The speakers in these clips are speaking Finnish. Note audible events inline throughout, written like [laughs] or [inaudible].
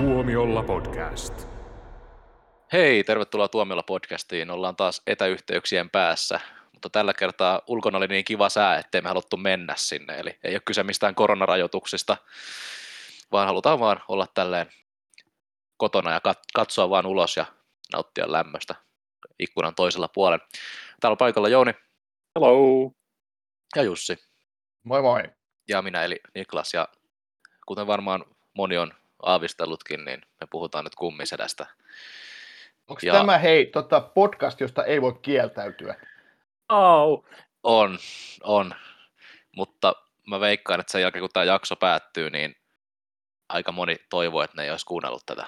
Tuomiolla podcast. Hei, tervetuloa Tuomiolla podcastiin. Ollaan taas etäyhteyksien päässä, mutta tällä kertaa ulkona oli niin kiva sää, ettei me haluttu mennä sinne. Eli ei ole kyse mistään koronarajoituksista, vaan halutaan vaan olla tälleen kotona ja katsoa vaan ulos ja nauttia lämmöstä ikkunan toisella puolella. Täällä on paikalla Jouni. Hello. Ja Jussi. Moi moi. Ja minä eli Niklas. Ja kuten varmaan moni on aavistellutkin, niin me puhutaan nyt kummisedästä. Onko ja... tämä hei tota podcast, josta ei voi kieltäytyä? Oh. On, on. Mutta mä veikkaan, että sen jälkeen kun tämä jakso päättyy, niin aika moni toivoo, että ne ei olisi kuunnellut tätä.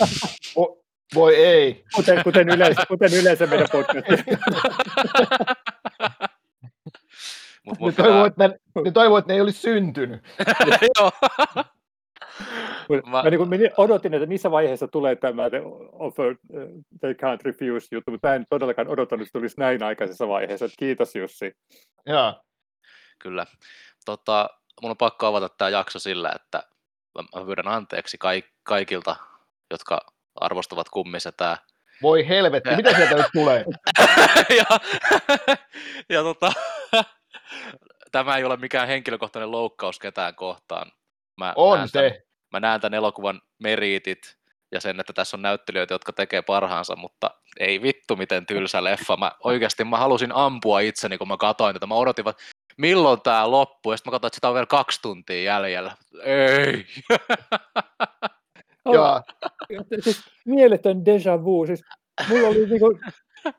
[laughs] o, voi ei. Kuten, kuten, yleensä, kuten yleensä meidän podcast. Mut, [laughs] mut ne, toivoo, että ne, ne toivoo, että ne ei olisi syntynyt. [laughs] Joo. Mä, mä niin kuin odotin, että missä vaiheessa tulee tämä the offer, they can't refuse juttu, mutta mä en todellakaan odottanut, että tulisi näin aikaisessa vaiheessa. Kiitos Jussi. Joo. Kyllä. Tota, mun on pakko avata tämä jakso sillä, että mä pyydän anteeksi kaik- kaikilta, jotka arvostavat kummisetää. Voi helvetti, mitä sieltä nyt tulee? [laughs] ja, [laughs] ja tota, [laughs] tämä ei ole mikään henkilökohtainen loukkaus ketään kohtaan. Mä on se. Tämän, mä näen tämän elokuvan meriitit ja sen, että tässä on näyttelijöitä, jotka tekee parhaansa, mutta ei vittu miten tylsä leffa. Mä oikeasti mä halusin ampua itseni, kun mä katoin tätä. Mä odotin, että milloin tämä loppuu, ja sitten mä katsoin, että sitä on vielä kaksi tuntia jäljellä. Ei! [laughs] Joo. Siis mieletön deja vu. Siis mulla oli niinku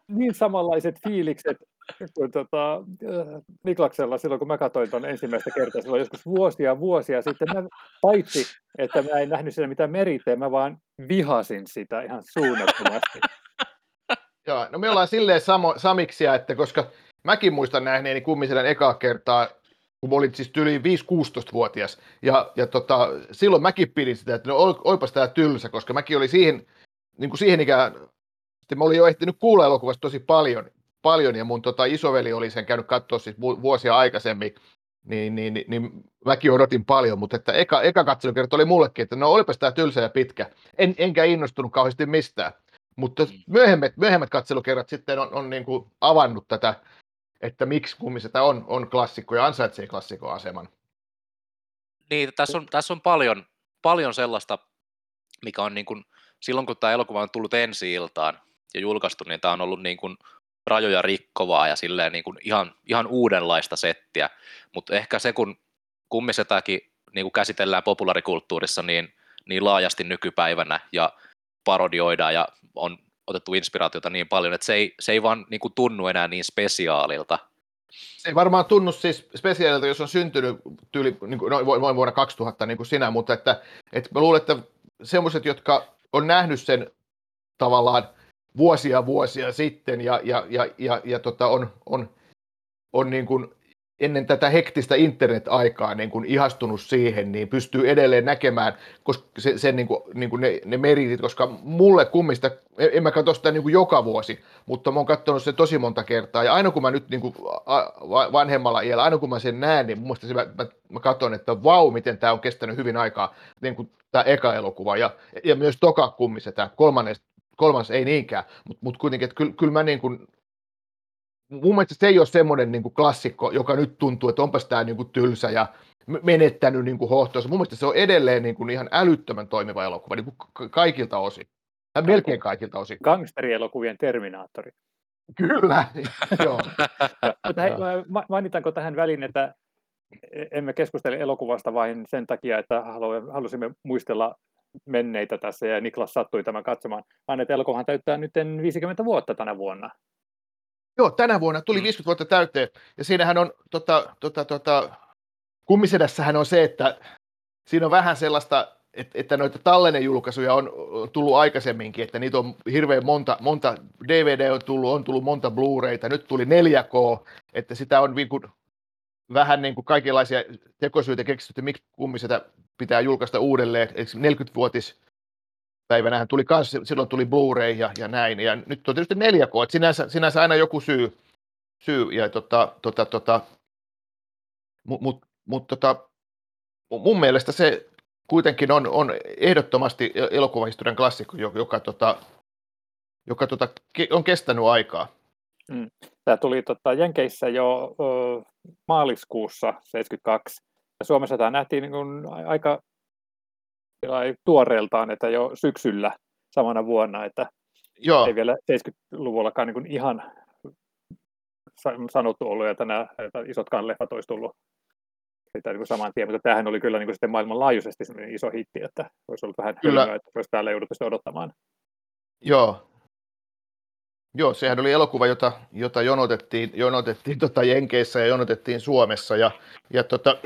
niin samanlaiset fiilikset kuin tota, äh, Niklaksella silloin, kun mä katsoin tuon ensimmäistä kertaa silloin joskus vuosia vuosia sitten. Mä, paitsi, että mä en nähnyt siellä mitään meriteen, mä vaan vihasin sitä ihan suunnattomasti. Joo, no me ollaan silleen samo, samiksia, että koska mäkin muistan nähneeni kummiselän ekaa kertaa, kun olin siis yli 5-16-vuotias, ja, ja tota, silloin mäkin pidin sitä, että no oipas tää tylsä, koska mäkin oli siihen, niin kuin siihen ikään, sitten mä olin jo ehtinyt kuulla elokuvasta tosi paljon, paljon ja mun tota, isoveli oli sen käynyt katsoa siis vuosia aikaisemmin, niin, niin, niin, niin mäkin odotin paljon, mutta että eka, eka katselukerta oli mullekin, että no olipas tämä tylsä ja pitkä. En, enkä innostunut kauheasti mistään. Mutta mm. myöhemmät, myöhemmät katselukerrat sitten on, on niin kuin avannut tätä, että miksi kummiseta on, on klassikko ja ansaitsee klassikkoaseman. Niin, tässä on, tässä on paljon, paljon sellaista, mikä on niin kuin, silloin kun tämä elokuva on tullut ensi iltaan ja julkaistu, niin tämä on ollut niin kuin rajoja rikkovaa ja silleen niin kuin ihan, ihan uudenlaista settiä, mutta ehkä se, kun kummisetäkin niin kuin käsitellään populaarikulttuurissa niin, niin laajasti nykypäivänä ja parodioidaan ja on otettu inspiraatiota niin paljon, että se ei, se ei vaan niin kuin tunnu enää niin spesiaalilta. Se ei varmaan tunnu siis spesiaalilta, jos on syntynyt tyyli, niin kuin, noin vuonna 2000 niin kuin sinä, mutta että, että mä luulen, että semmoiset, jotka on nähnyt sen tavallaan vuosia vuosia sitten ja, ja, ja, ja, ja tota on, on, on niin kuin ennen tätä hektistä internet-aikaa niin kuin ihastunut siihen, niin pystyy edelleen näkemään koska se, sen, niin kuin, niin kuin ne, ne meritit, koska mulle kummista, en mä katso sitä niin kuin joka vuosi, mutta mä oon katsonut sen tosi monta kertaa, ja aina kun mä nyt niin kuin vanhemmalla iällä, aina kun mä sen näen, niin mun se, mä, mä, mä katson, että vau, miten tämä on kestänyt hyvin aikaa, niin kuin tämä eka elokuva, ja, ja myös toka kummissa, tämä kolmannes, kolmas ei niinkään, mutta mut kuitenkin, että kyllä, kyllä mä niin kuin mun mielestä se ei ole semmoinen niin kuin klassikko, joka nyt tuntuu, että onpas tämä niin kuin tylsä ja menettänyt niin kuin hohtoissa. Mun mielestä se on edelleen niin kuin ihan älyttömän toimiva elokuva niin kuin kaikilta osin. Ja melkein kaikilta osin. Gangsterielokuvien Terminaattori. Kyllä, [laughs] joo. Mutta hei, mainitaanko tähän väliin, että emme keskustele elokuvasta vain sen takia, että halusimme muistella menneitä tässä ja Niklas sattui tämän katsomaan, vaan että elokuvahan täyttää nyt 50 vuotta tänä vuonna. Joo, tänä vuonna tuli 50 mm. vuotta täyteen, ja siinähän on, tota, tota, tota, kummisedässähän on se, että siinä on vähän sellaista, että, että noita tallennejulkaisuja on tullut aikaisemminkin, että niitä on hirveän monta, monta DVD on tullut, on tullut monta Blu-rayta, nyt tuli 4K, että sitä on niin kuin, vähän niin kuin kaikenlaisia tekosyitä keksitty, miksi kummiseta pitää julkaista uudelleen, 40-vuotis päivänähän tuli kans, silloin tuli Blu-ray ja, ja näin, ja nyt on tietysti 4K, että sinänsä, sinänsä aina joku syy, syy. Ja tota, tota, tota, mutta mut, mut, tota, mun mielestä se kuitenkin on, on ehdottomasti elokuvahistorian klassikko, joka, joka, tota, joka tota, on kestänyt aikaa. Mm. Tämä tuli tota, Jenkeissä jo ö, maaliskuussa 72, ja Suomessa tämä nähtiin niin kuin aika tuoreeltaan, että jo syksyllä samana vuonna, että Joo. ei vielä 70-luvullakaan niin ihan sanottu ollut, että nämä että isotkaan leffat olisi tullut sitä niin saman tien, mutta tämähän oli kyllä niin kuin sitten maailmanlaajuisesti iso hitti, että olisi ollut vähän kyllä. hölmöä, että olisi täällä jouduttu odottamaan. Joo. Joo, sehän oli elokuva, jota, jota jonotettiin, jonotettiin tota Jenkeissä ja jonotettiin Suomessa. Ja, ja tota,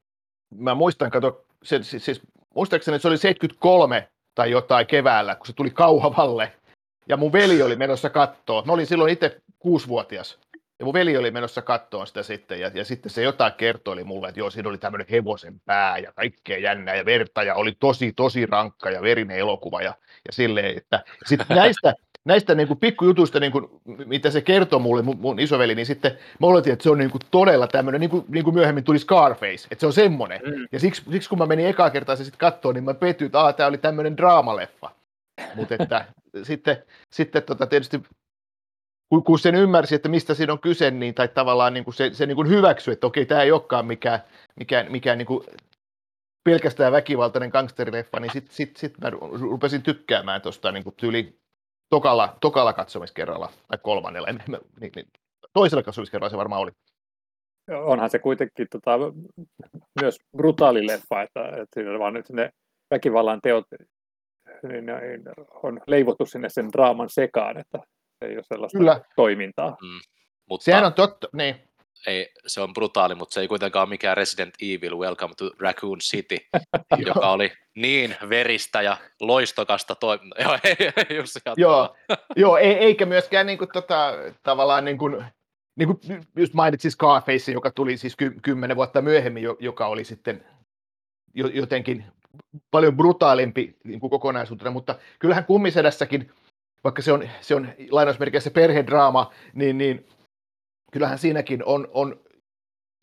[clears throat] mä muistan, kato, se, siis, siis, muistaakseni se oli 73 tai jotain keväällä, kun se tuli Kauhavalle. Ja mun veli oli menossa kattoon. Mä olin silloin itse kuusivuotias. Ja mun veli oli menossa kattoon sitä sitten, ja, ja sitten se jotain kertoi mulle, että joo, siinä oli tämmöinen hevosen pää ja kaikkea jännää ja verta, ja oli tosi, tosi rankka ja verinen elokuva, ja, ja silleen, että sitten näistä, näistä niin kuin pikkujutuista, niin kuin, mitä se kertoi mulle, mun, mun isoveli, niin sitten mä oletin, että se on niin kuin todella tämmöinen, niin kuin, niin kuin myöhemmin tuli Scarface, että se on semmoinen. Mm. Ja siksi, siksi kun mä menin ekaa kertaa se sitten katsoa, niin mä pettyin, että tämä oli tämmöinen draamaleffa. Mutta että [laughs] sitten, sitten tota, tietysti kun, kun sen ymmärsi, että mistä siinä on kyse, niin, tai tavallaan niin kuin se, se niin kuin hyväksyi, että okei, tämä ei olekaan mikään, mikään, mikään niin kuin pelkästään väkivaltainen gangsterileffa, niin sitten sit, sit mä rupesin tykkäämään tuosta niin tyyli tokalla, tokalla katsomiskerralla, tai kolmannella, en, en, niin, niin, toisella katsomiskerralla se varmaan oli. Onhan se kuitenkin tota, myös brutaali leffa, että, että siinä vaan nyt ne väkivallan teot niin, niin on leivottu sinne sen draaman sekaan, että ei ole sellaista Kyllä. toimintaa. Mm, mutta Sehän on totta, niin. Ei, se on brutaali, mutta se ei kuitenkaan ole mikään Resident Evil Welcome to Raccoon City, [laughs] joka oli niin veristä ja loistokasta toimintaa. [laughs] Joo, Joo, [laughs] Joo ei, eikä myöskään niin kuin, tota, tavallaan niin kuin, niin kuin just mainitsin Scarface, joka tuli siis ky- kymmenen vuotta myöhemmin, joka oli sitten jotenkin paljon brutaalimpi niin kuin kokonaisuutena, mutta kyllähän kummisedässäkin vaikka se on, se on lainausmerkeissä perhedraama, niin, niin kyllähän siinäkin on, on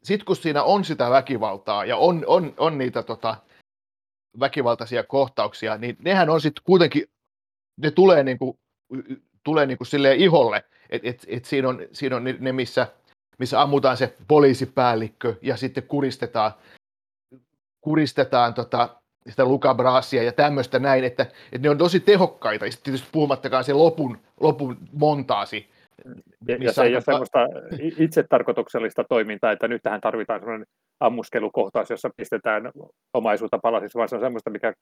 sit kun siinä on sitä väkivaltaa ja on, on, on niitä tota, väkivaltaisia kohtauksia, niin nehän on sitten kuitenkin, ne tulee niin kuin, tulee niin kuin silleen iholle, että et, et siinä on, siinä on ne, missä, missä ammutaan se poliisipäällikkö ja sitten kuristetaan, kuristetaan tota, sitä Luca Brasia ja tämmöistä näin, että, että ne on tosi tehokkaita, ja sitten tietysti puhumattakaan se lopun, lopun montaasi. Ja, ja se ei ole semmoista itsetarkoituksellista toimintaa, että nyt tähän tarvitaan semmoinen ammuskelukohtaus, jossa pistetään omaisuutta palasiksi, vaan se on semmoista, mikä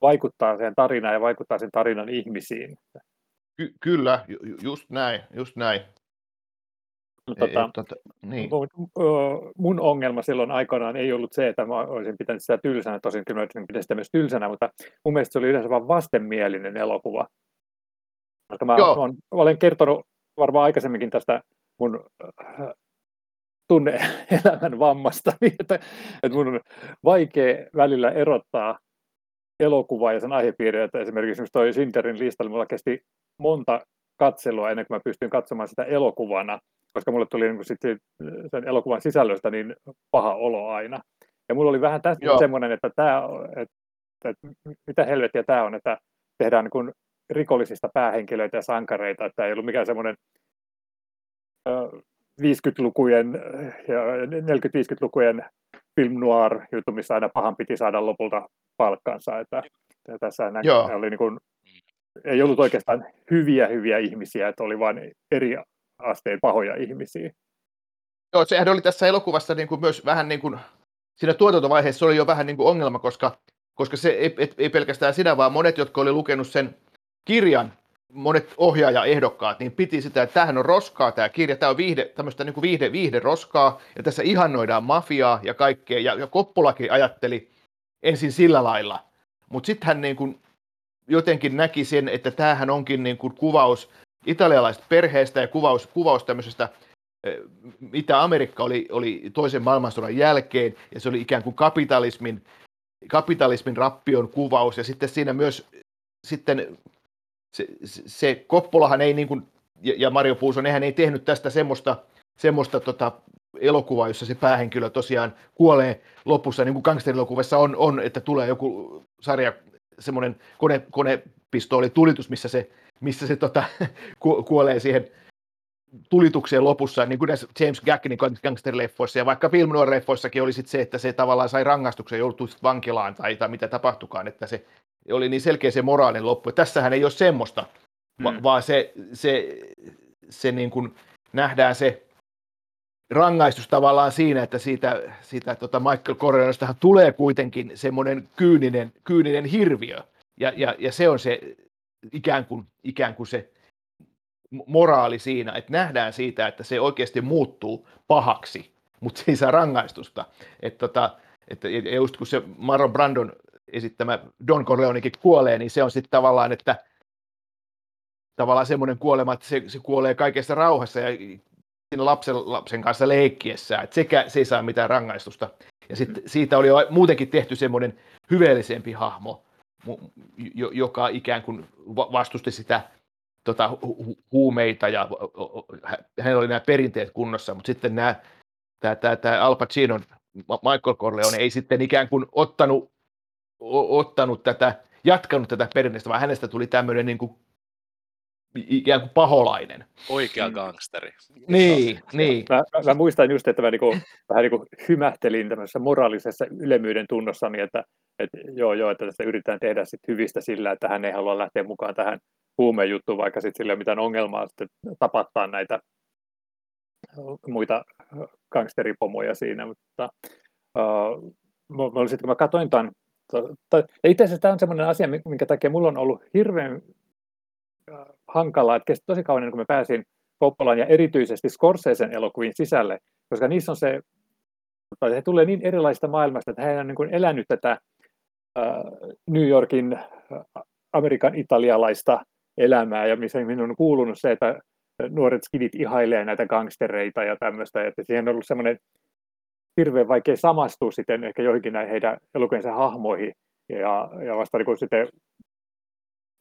vaikuttaa siihen tarinaan ja vaikuttaa sen tarinan ihmisiin. Ky- kyllä, just näin, just näin. Tota, ei, tota, niin. Mun ongelma silloin aikoinaan ei ollut se, että mä olisin pitänyt sitä tylsänä, tosin kyllä mä pitänyt sitä myös tylsänä, mutta mun mielestä se oli yleensä vain vastenmielinen elokuva. Koska mä olen, olen kertonut varmaan aikaisemminkin tästä mun tunne-elämän vammasta, [laughs] että, että mun on vaikea välillä erottaa elokuvaa ja sen aihepiiriä, että esimerkiksi toi Sinterin listalla mulla kesti monta katselua ennen kuin mä pystyin katsomaan sitä elokuvana, koska mulle tuli niin sit sen elokuvan sisällöstä niin paha olo aina. Ja mulla oli vähän tästä Joo. semmoinen, että, tämä, että, että mitä helvettiä tämä on, että tehdään niin rikollisista päähenkilöitä ja sankareita, että ei ollut mikään semmoinen 50-lukujen ja 40-50-lukujen film noir juttu, missä aina pahan piti saada lopulta palkkansa. Että, tässä oli niin kuin, ei ollut oikeastaan hyviä hyviä ihmisiä, että oli vain eri asteen pahoja ihmisiä. Joo, sehän oli tässä elokuvassa niin kuin myös vähän niin kuin, siinä tuotantovaiheessa oli jo vähän niin kuin ongelma, koska, koska se ei, ei pelkästään sinä, vaan monet, jotka oli lukenut sen kirjan, monet ohjaajaehdokkaat, niin piti sitä, että tämähän on roskaa tämä kirja, tämä on viihde, tämmöistä niin viihde, viihde roskaa, ja tässä ihannoidaan mafiaa ja kaikkea, ja, ja Koppulakin ajatteli ensin sillä lailla, mutta sitten hän niin kuin jotenkin näki sen, että tämähän onkin niin kuin kuvaus italialaisesta perheestä ja kuvaus, kuvaus tämmöisestä, eh, mitä Amerikka oli, oli toisen maailmansodan jälkeen, ja se oli ikään kuin kapitalismin, kapitalismin rappion kuvaus, ja sitten siinä myös sitten se, se Koppolahan ei niin kuin, ja Mario Puuso, nehän ei tehnyt tästä semmoista, semmoista tota, elokuva, jossa se päähenkilö tosiaan kuolee lopussa, niin kuin gangsterilokuvassa on, on, että tulee joku sarja, semmoinen kone, konepistooli tulitus, missä se, missä se tota, [laughs] ku, kuolee siihen tulitukseen lopussa, niin kuin James Gackenin gangsterileffoissa ja vaikka film leffoissakin oli sit se, että se tavallaan sai rangaistuksen, joutui vankilaan tai, tai mitä tapahtukaan, että se oli niin selkeä se moraalinen loppu. Tässähän ei ole semmoista, va- mm. vaan se, se, se niin kuin nähdään se rangaistus tavallaan siinä, että siitä, siitä tota Michael Corleonestahan tulee kuitenkin semmoinen kyyninen, kyyninen hirviö. Ja, ja, ja se on se ikään kuin, ikään kuin se moraali siinä, että nähdään siitä, että se oikeasti muuttuu pahaksi, mutta se ei saa rangaistusta. Et tota, että ja just kun se Marlon Brandon esittämä Don Corleonekin kuolee, niin se on sitten tavallaan, että tavallaan semmoinen kuolema, että se, se kuolee kaikessa rauhassa ja siinä lapsen, lapsen kanssa leikkiessä, että sekä se ei saa mitään rangaistusta. Ja sitten siitä oli jo muutenkin tehty semmoinen hyveellisempi hahmo, joka ikään kuin vastusti sitä tota, hu- huumeita ja hänellä oli nämä perinteet kunnossa, mutta sitten nämä, tämä, tämä, tämä Al Pacino, Michael Corleone ei sitten ikään kuin ottanut, ottanut tätä, jatkanut tätä perinteistä, vaan hänestä tuli tämmöinen niin kuin ikään kuin paholainen. Oikea gangsteri. Niin, niin. Mä, mä, mä, muistan just, että mä niinku, vähän niinku hymähtelin tämmöisessä moraalisessa ylemmyyden tunnossani, että, että joo, joo, että tästä yritetään tehdä sit hyvistä sillä, että hän ei halua lähteä mukaan tähän huumejuttuun, vaikka sitten sillä ei ole mitään ongelmaa sitten tapattaa näitä muita gangsteripomoja siinä, mutta uh, mä, mä, sit, kun mä katsoin tämän, tai, itse asiassa tämä on sellainen asia, minkä takia mulla on ollut hirveän hankalaa, että kesti tosi kauan ennen kuin mä pääsin Coppolan ja erityisesti Scorsesen elokuviin sisälle, koska niissä on se, tai he tulee niin erilaista maailmasta, että hän on niin elänyt tätä New Yorkin Amerikan italialaista elämää, ja missä minun on kuulunut se, että nuoret skidit ihailee näitä gangstereita ja tämmöistä, että siihen on ollut semmoinen hirveän vaikea samastua sitten ehkä joihinkin näihin heidän elokuviensa hahmoihin, ja, ja vasta niin kun sitten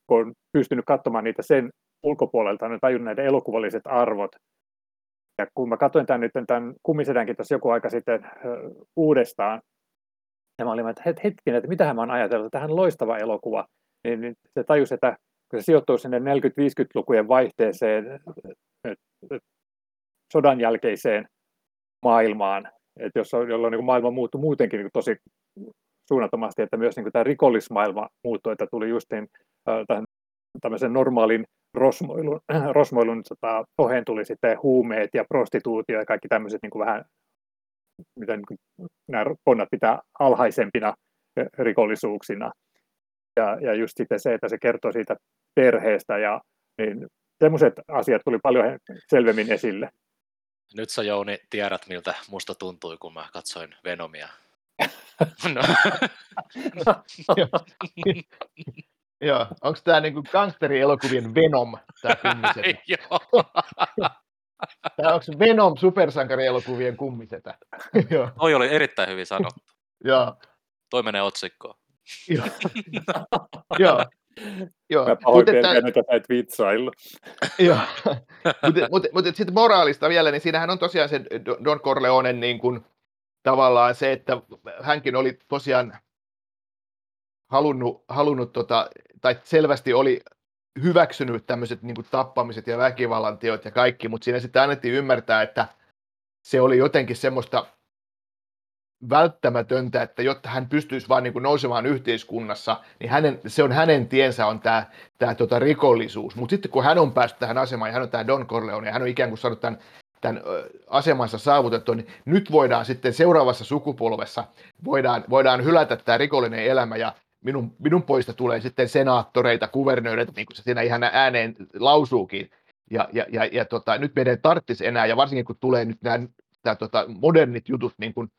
kun on pystynyt katsomaan niitä sen ulkopuolelta, on tajunnut näiden elokuvalliset arvot. Ja kun mä katsoin tämän nyt tämän kummisedänkin tässä joku aika sitten uudestaan, ja mä olin, että hetkinen, että mitähän mä oon ajatellut, tähän loistava elokuva, niin, niin se tajusi, että kun se sijoittuu sinne 40-50-lukujen vaihteeseen sodan jälkeiseen maailmaan, että jos on, jolloin niin maailma muuttui muutenkin niin tosi suunnattomasti, että myös niin tämä rikollismaailma muuttui, että tuli just niin, tämän, tämmöisen normaalin rosmoilun, [clears throat] rosmoilun tota, oheen tuli sitten huumeet ja prostituutio ja kaikki tämmöiset niin vähän, mitä niin kuin, nämä ponnat pitää alhaisempina rikollisuuksina. Ja, ja just sitten se, että se kertoo siitä perheestä ja niin semmoiset asiat tuli paljon selvemmin esille. Nyt sä Jouni tiedät, miltä musta tuntui, kun mä katsoin Venomia. [laughs] no. [laughs] Joo, onko tämä niinku gangsterielokuvien Venom, tämä kummisetä? [laughs] Joo. Tämä onko Venom supersankarielokuvien kummisetä? Joo. Toi oli erittäin hyvin sanottu. Joo. Toi menee otsikkoon. Joo. Joo. [laughs] Joo. Mä pahoin pelkään, että sä et. [laughs] Joo. Mutta mut, mut, sitten moraalista vielä, niin siinähän on tosiaan se Don Corleone niin kuin, tavallaan se, että hänkin oli tosiaan halunnut, halunnut tota, tai selvästi oli hyväksynyt tämmöiset niin tappamiset ja väkivallan teot ja kaikki, mutta siinä sitten annettiin ymmärtää, että se oli jotenkin semmoista välttämätöntä, että jotta hän pystyisi vaan niin kuin nousemaan yhteiskunnassa, niin hänen, se on hänen tiensä on tämä, tämä tota rikollisuus. Mutta sitten kun hän on päässyt tähän asemaan, ja hän on tämä Don Corleone, ja hän on ikään kuin saanut tämän, tämän asemansa saavutettua, niin nyt voidaan sitten seuraavassa sukupolvessa, voidaan, voidaan hylätä tämä rikollinen elämä, ja minun, minun poista tulee sitten senaattoreita, kuvernööreitä, niin kuin se siinä ihan ääneen lausuukin. Ja, ja, ja, ja tota, nyt meidän tarttisi enää, ja varsinkin kun tulee nyt nämä, tota, modernit jutut, niin kuin,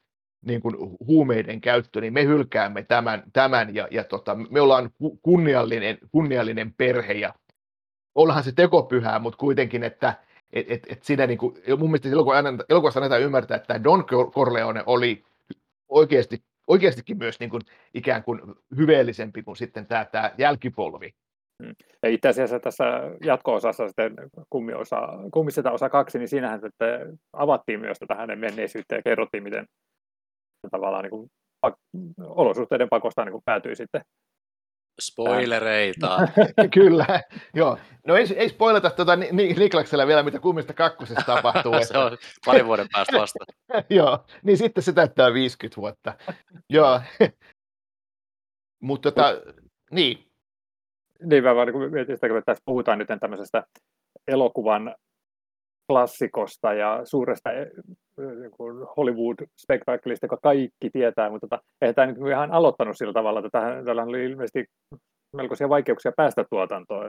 niin kuin huumeiden käyttö, niin me hylkäämme tämän, tämän ja, ja tota, me ollaan kunniallinen, kunniallinen perhe, ja ollahan se tekopyhää, mutta kuitenkin, että et, et, et siinä niin kuin, mun mielestä elokuvassa annetaan ymmärtää, että Don Corleone oli oikeasti oikeastikin myös niin kuin, ikään kuin hyveellisempi kuin sitten tämä, tämä jälkipolvi. Mm. Ja itse asiassa tässä jatko-osassa sitten kummiosa, osa kaksi, niin siinähän sitten avattiin myös tätä hänen menneisyyttä ja kerrottiin, miten tavallaan niin kuin, olosuhteiden pakosta niin kuin päätyi sitten Spoilereita. [laughs] Kyllä, joo. No ei, ei spoilata tuota Niklaksella vielä, mitä kummista kakkosesta tapahtuu. [laughs] se on pari vuoden päästä vasta. [laughs] joo, niin sitten se täyttää 50 vuotta. joo. Mutta tota, niin. Niin, mä vaan niin mietin sitä, kun tässä puhutaan nyt tämmöisestä elokuvan klassikosta ja suuresta eh, niin Hollywood-spektaakkelista, joka kaikki tietää, mutta tota, eihän tämä nyt ihan aloittanut sillä tavalla, että tähän oli ilmeisesti melkoisia vaikeuksia päästä tuotantoon.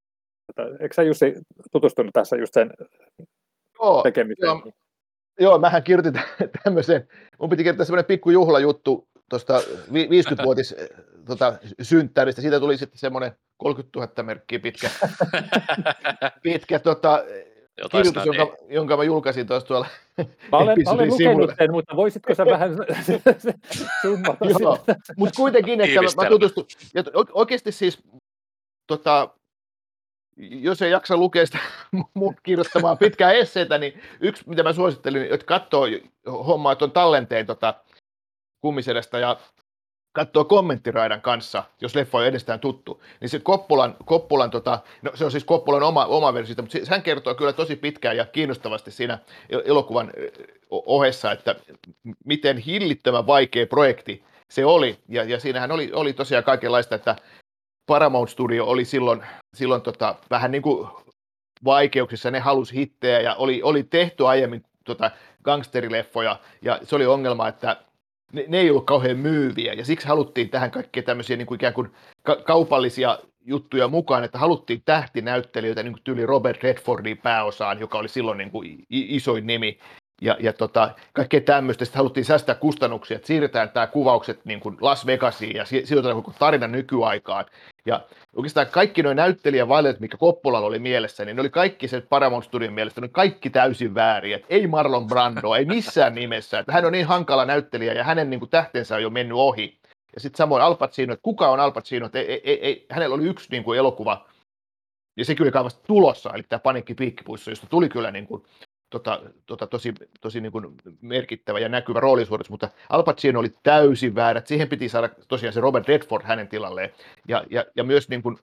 Että, eikö sä Jussi tutustunut tässä just sen joo, tekemiseen? Joo, joo, mähän kirjoitin tämmöisen, mun piti kirjoittaa semmoinen pikku juhlajuttu tuosta 50-vuotis tota, synttäristä, siitä tuli sitten semmoinen 30 000 merkkiä pitkä, [laughs] pitkä tota, kirjoitus, jonka, niin. jonka mä julkaisin tuossa tuolla Mä olen, mä olen lukenut sen, mutta voisitko sä vähän [laughs] summata Joo, mutta kuitenkin, että mä, mä tutustun, ja oikeasti siis, tota, jos ei jaksa lukea sitä [laughs] mun kirjoittamaan pitkää esseitä, niin yksi, mitä mä suosittelin, että katsoo hommaa tuon tallenteen tota, kummisedestä ja katsoo kommenttiraidan kanssa, jos leffa on edestään tuttu, niin se Koppulan, Koppulan tota, no se on siis Koppulan oma, oma versio, mutta hän kertoo kyllä tosi pitkään ja kiinnostavasti siinä elokuvan ohessa, että miten hillittömän vaikea projekti se oli, ja, ja siinähän oli, oli tosiaan kaikenlaista, että Paramount Studio oli silloin, silloin tota, vähän niin kuin vaikeuksissa, ne halusi hittejä ja oli, oli tehty aiemmin tota, gangsterileffoja, ja se oli ongelma, että ne, ne ei ollut kauhean myyviä, ja siksi haluttiin tähän kaikkea tämmöisiä niin kuin ikään kuin ka- kaupallisia juttuja mukaan, että haluttiin tähtinäyttelijöitä niin kuin tyyli Robert Redfordin pääosaan, joka oli silloin niin kuin isoin nimi, ja, ja tota, kaikkea tämmöistä. Sitten haluttiin säästää kustannuksia, että siirretään tämä kuvaukset niin kuin Las Vegasiin ja sijoitetaan koko tarina nykyaikaan. Ja oikeastaan kaikki nuo näyttelijävaliot, mikä Koppolalla oli mielessä, niin ne oli kaikki se Paramount Studion mielestä, ne oli kaikki täysin vääriä. Että ei Marlon Brando, ei missään nimessä. Että hän on niin hankala näyttelijä ja hänen niin kuin, tähtensä on jo mennyt ohi. Ja sitten samoin Al Pacino, että kuka on Al Pacino, että ei, ei, ei, hänellä oli yksi niin kuin, elokuva, ja se kyllä vasta tulossa, eli tämä Panikki piikkipuissa, josta tuli kyllä niin kuin, tota, tota, tosi, tosi niin kuin merkittävä ja näkyvä roolisuoritus, mutta Al Pacino oli täysin väärä. Siihen piti saada tosiaan se Robert Redford hänen tilalleen. Ja, ja, ja myös niin kuin,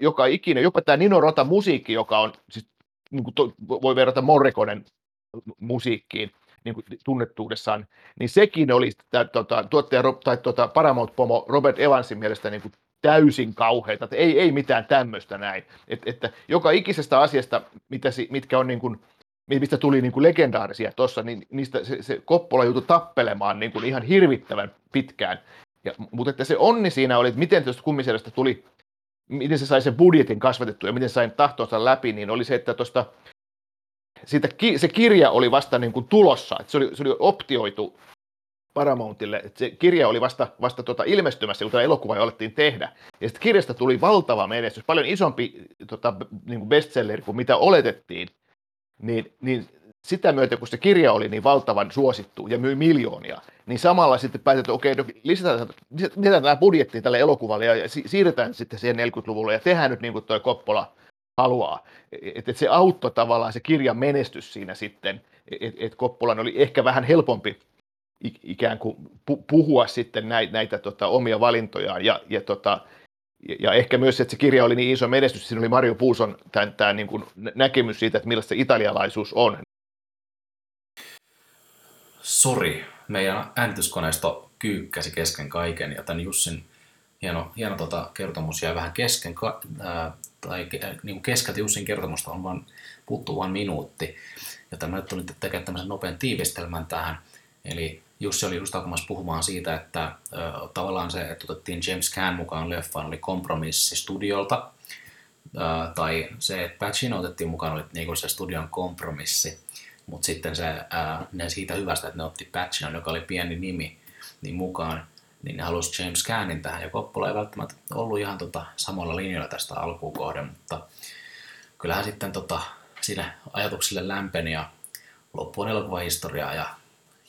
joka ikinen, jopa tämä Nino Rota musiikki, joka on, siis, niin kuin to, voi verrata Morriconen musiikkiin, niin kuin tunnettuudessaan, niin sekin oli tämä, tota, tuottaja tai tota, Paramount-pomo Robert Evansin mielestä niin kuin täysin kauheita, että ei, ei mitään tämmöistä näin. Et, että joka ikisestä asiasta, mitä, mitkä on niin kuin, mistä tuli niin kuin legendaarisia tuossa, niin niistä se, se Koppola joutui tappelemaan niin kuin ihan hirvittävän pitkään. Ja, mutta että se onni siinä oli, että miten tuosta kummiselästä tuli, miten se sai sen budjetin kasvatettua ja miten sain tahtonsa läpi, niin oli se, että tuosta siitä, se kirja oli vasta niin kuin tulossa, että se oli, se oli optioitu Paramountille, että se kirja oli vasta, vasta tota ilmestymässä, kun tämä elokuva alettiin tehdä. Ja sitten kirjasta tuli valtava menestys, paljon isompi tota, niin kuin bestselleri kuin mitä oletettiin niin, niin sitä myötä, kun se kirja oli niin valtavan suosittu ja myi miljoonia, niin samalla sitten päätettiin, että okei, no, lisätään, lisätään tämä budjetti tälle elokuvalle ja siirretään sitten siihen 40-luvulle ja tehdään nyt niin kuin toi Koppola haluaa. Että et se auttoi tavallaan se kirjan menestys siinä sitten, että et Koppolan oli ehkä vähän helpompi ikään kuin puhua sitten näitä, näitä tota, omia valintojaan ja, ja tota, ja ehkä myös, että se kirja oli niin iso menestys, siinä oli Mario Puuson tämä, tämä niin kuin näkemys siitä, että millaista se italialaisuus on. Sori, meidän äänityskoneisto kyykkäsi kesken kaiken ja tämän Jussin hieno, hieno tota, kertomus jäi vähän kesken, ka, ää, tai niin kuin keskeltä Jussin kertomusta on vain puuttuu vain minuutti. Joten mä nyt tulin tekemään tämmöisen nopean tiivistelmän tähän. Eli Jussi oli just alkamassa puhumaan siitä, että äh, tavallaan se, että otettiin James Caan mukaan leffaan, oli kompromissi studiolta, äh, tai se, että Pacino otettiin mukaan, oli niin kuin se studion kompromissi, mutta sitten se, äh, ne siitä hyvästä, että ne otti Pacino, joka oli pieni nimi, niin mukaan, niin ne halusi James Caanin tähän, ja Coppola ei välttämättä ollut ihan tota samalla linjalla tästä alkuun kohden, mutta kyllähän sitten tota, siinä ajatuksille lämpeni ja loppuun elokuvahistoriaa ja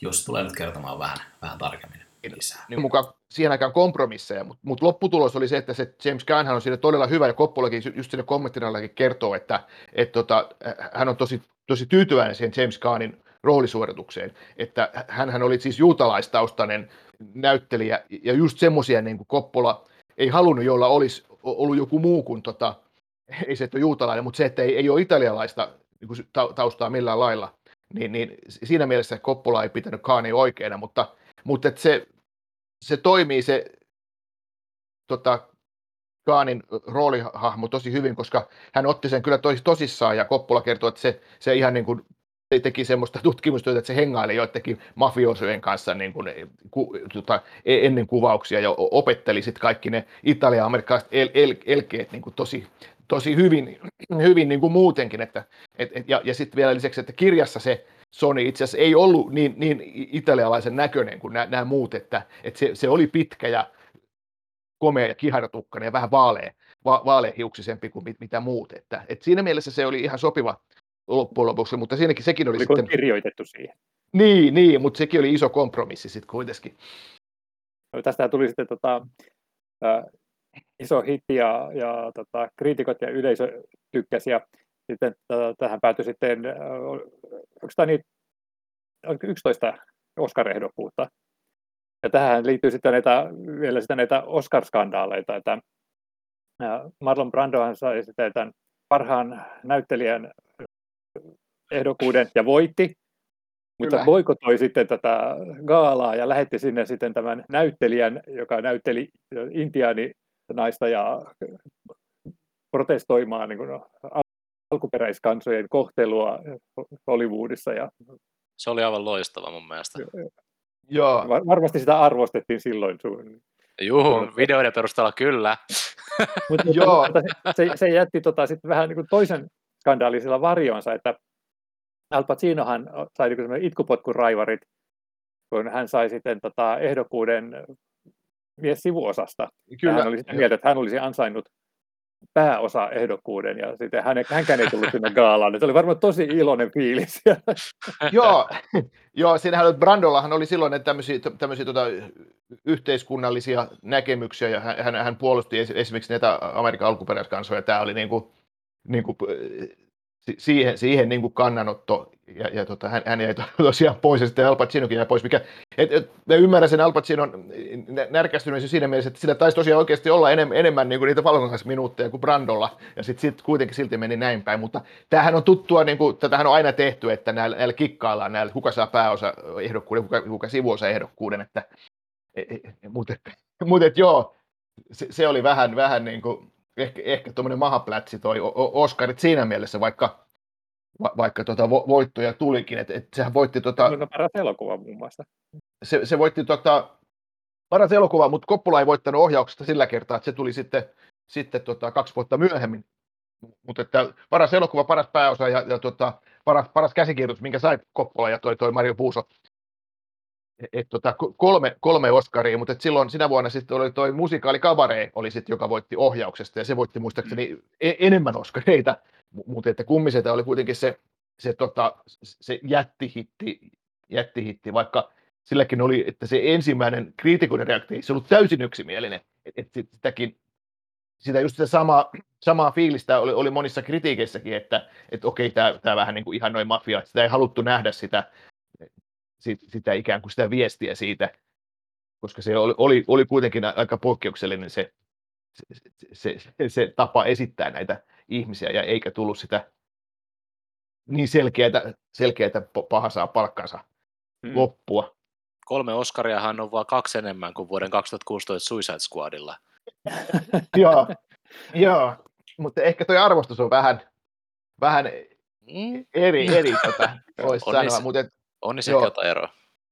jos tulee nyt kertomaan vähän, vähän tarkemmin. lisää. niin mukaan siihen aikaan kompromisseja, mutta mut lopputulos oli se, että se James Gunnhan on siinä todella hyvä, ja Koppolakin just sinne kommenttinallakin kertoo, että et tota, hän on tosi, tosi tyytyväinen siihen James Gunnin roolisuoritukseen, että hän oli siis juutalaistaustainen näyttelijä, ja just semmoisia niin kuin Koppola ei halunnut, jolla olisi ollut joku muu kuin, tota, [laughs] ei se, että juutalainen, mutta se, että ei, ei ole italialaista niin kuin taustaa millään lailla, niin, niin siinä mielessä Koppola ei pitänyt Kaani oikeana, mutta, mutta että se, se toimii se tota, Kaanin roolihahmo tosi hyvin, koska hän otti sen kyllä tosi tosissaan ja Koppola kertoo, että se, se ihan niin kuin teki semmoista tutkimustyötä, että se hengaili joidenkin mafiosojen kanssa niin kuin, ku, tota, e, ennen kuvauksia ja opetteli sitten kaikki ne italia-amerikkalaiset el, el, elkeet niin kuin tosi, tosi hyvin, hyvin niin kuin muutenkin. Että, et, et, ja ja sitten vielä lisäksi, että kirjassa se Sony itse asiassa ei ollut niin, niin italialaisen näköinen kuin nämä, muut, että, että se, se oli pitkä ja komea ja kiharatukkainen ja vähän vaalea, va, vaaleahiuksisempi kuin mit, mitä muut. Että, että siinä mielessä se oli ihan sopiva loppujen lopuksi, mutta siinäkin sekin oli Oliko sitten... kirjoitettu siihen? Niin, niin, mutta sekin oli iso kompromissi sitten kuitenkin. No, tästä tuli sitten tota, äh, iso hitti ja, ja tota, kriitikot ja yleisö tykkäsi ja sitten äh, tähän päätyi sitten, äh, onko tämä niin, 11 Oscar-ehdokkuutta. Ja tähän liittyy sitten näitä, vielä sitten näitä Oscar-skandaaleita, että Marlon Brandohan sai sitten tämän parhaan näyttelijän ehdokkuuden ja voitti, mutta Kyllä. boikotoi sitten tätä gaalaa ja lähetti sinne sitten tämän näyttelijän, joka näytteli intiaani naista ja protestoimaan niin kuin alkuperäiskansojen kohtelua Hollywoodissa. Ja Se oli aivan loistava mun mielestä. Joo, var- varmasti sitä arvostettiin silloin. Juu, videoiden perusteella kyllä. Mutta, Joo. mutta se, se jätti tota, sit vähän niin kuin toisen skandaalisella varjonsa, että Al Pacinohan sai niin kuin itkupotkuraivarit, kun hän sai sitten tota, ehdokkuuden mies sivuosasta. Ja kyllä. hän oli sitä mieltä, että hän olisi ansainnut pääosa ehdokkuuden ja sitten hän, hänkään ei tullut sinne gaalaan. Se oli varmaan tosi iloinen fiilis. Joo, joo, siinähän Brandollahan oli silloin tämmöisiä, tämmöisiä tota, yhteiskunnallisia näkemyksiä, ja hän, hän, puolusti esi- esimerkiksi näitä Amerikan alkuperäiskansoja, tämä oli niin kuin, niin kuin, siihen, siihen niin kuin kannanotto, ja, ja tota, hän, hän jäi to- [laughs] tosiaan pois, ja sitten Al Pacinokin jäi pois, mikä, et, et, mä ymmärrän sen Al Pacinon nä- närkästymisen siinä mielessä, että sillä taisi tosiaan oikeasti olla enemmän, enemmän niin kuin niitä valkokangasminuutteja kuin Brandolla, ja sitten sit kuitenkin silti meni näin päin, mutta tämähän on tuttua, niin kuin, tätähän on aina tehty, että näillä, näillä kikkaillaan, näillä, kuka saa pääosa ehdokkuuden, kuka, kuka sivuosa ehdokkuuden, että, e, e, mutta [laughs] et, mut et, joo, se, se, oli vähän, vähän niin kuin, ehkä, ehkä tuommoinen mahaplätsi toi O- O- Oscarit siinä mielessä, vaikka, va, vaikka tota vo- voittoja tulikin, että et sehän voitti tota, No, paras elokuva muun muassa. se, se voitti tota, paras elokuva, mutta Koppola ei voittanut ohjauksesta sillä kertaa, että se tuli sitten, sitten tota, kaksi vuotta myöhemmin. Mutta että paras elokuva, paras pääosa ja, ja tota, paras, paras käsikirjoitus, minkä sai Koppola ja toi, toi Mario Puuso. Et, tota, ko- kolme, kolme Oscaria, mutta et silloin sinä vuonna sitten oli toi musikaali Cabaret, oli sit, joka voitti ohjauksesta, ja se voitti muistaakseni e- enemmän Oscareita, mutta että kummisetä oli kuitenkin se, se, tota, se jättihitti, jättihitti, vaikka silläkin oli, että se ensimmäinen kriitikoiden reaktio ei se ollut täysin yksimielinen. Että et sit- sitäkin, sitä just sitä samaa, samaa fiilistä oli, oli monissa kritiikeissäkin, että et okei, tämä vähän niin kuin ihan noin mafia, että sitä ei haluttu nähdä sitä, sit, sitä ikään kuin sitä viestiä siitä, koska se oli, oli, oli kuitenkin aika poikkeuksellinen se, se, se, se, se tapa esittää näitä ihmisiä, ja eikä tullut sitä niin selkeätä, selkeätä paha saa palkkansa Mm. loppua. Kolme Oscariahan on vaan kaksi enemmän kuin vuoden 2016 Suicide Squadilla. [laughs] joo, joo, mutta ehkä tuo arvostus on vähän, vähän Mm. eri, eri [laughs] tota, voisi sanoa, mutta et, On niin sekin jotain eroa.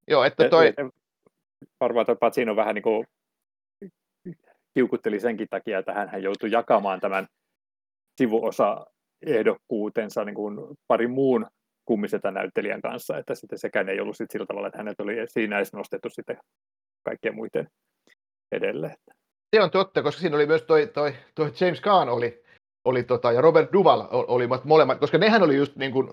joo, että toi, Varmaan tuo Pacino vähän niin kuin kiukutteli senkin takia, että hän joutui jakamaan tämän sivuosa ehdokkuutensa niin kuin parin muun kummisetä näyttelijän kanssa, että sitten sekään ei ollut sit sillä tavalla, että hänet oli siinä edes nostettu sitten kaikkien muiden edelle. se on totta, koska siinä oli myös toi, toi, toi James Caan oli, oli tota, ja Robert Duval olivat molemmat, koska nehän oli just niin kuin,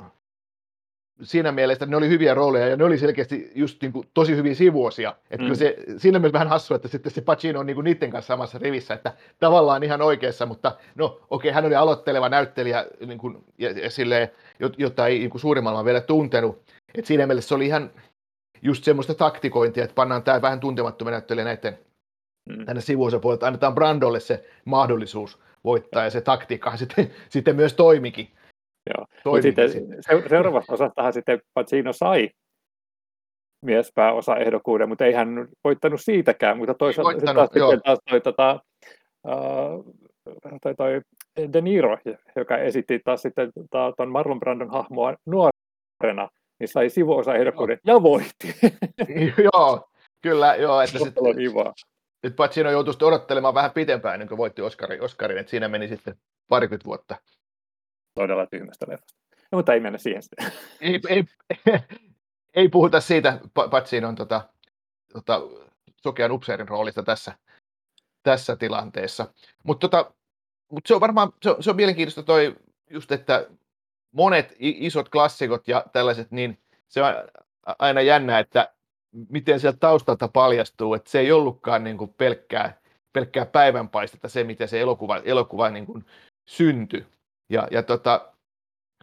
siinä mielessä, ne oli hyviä rooleja ja ne oli selkeästi just niin kuin, tosi hyviä sivuosia. Että mm. kyllä se, siinä mielessä vähän hassu, että sitten se Pacino on niin kuin niiden kanssa samassa rivissä, että tavallaan ihan oikeassa, mutta no okei, okay, hän oli aloitteleva näyttelijä niin kuin, ja, ja silleen, jota ei niin kuin suurimmalla vielä tuntenut. että siinä mielessä se oli ihan just semmoista taktikointia, että pannaan tämä vähän tuntemattomia näyttelijä näiden mm. tänne sivuosapuolelta, annetaan Brandolle se mahdollisuus voittaa, ja se taktiikka sitten, sitten myös toimikin. Joo. Mutta sitten se, seuraavassa osastahan sitten Pacino sai miespääosa ehdokkuuden, mutta ei hän voittanut siitäkään, mutta toisaalta sitten taas, sitten taas toi, tota, uh, toi, toi De Niro, joka esitti taas sitten tuon Marlon Brandon hahmoa nuorena, niin sai sivuosa ehdokkuuden ja voitti. [laughs] joo, kyllä, joo. Että sitten, nyt Pacino joutui odottelemaan vähän pitempään, niin kuin voitti Oscarin, Oscarin, että siinä meni sitten parikymmentä vuotta todella tyhmästä leffasta. No, mutta ei mennä siihen sitten. Ei, ei, [laughs] ei puhuta siitä, paitsi on tota, tota, sokean upseerin roolista tässä, tässä tilanteessa. Mutta tota, mut se on varmaan se on, se on mielenkiintoista toi just, että monet isot klassikot ja tällaiset, niin se on aina jännä, että miten sieltä taustalta paljastuu, että se ei ollutkaan niin kuin pelkkää, pelkkää päivänpaistetta se, miten se elokuva, elokuva niin kuin syntyi. Ja, ja tota,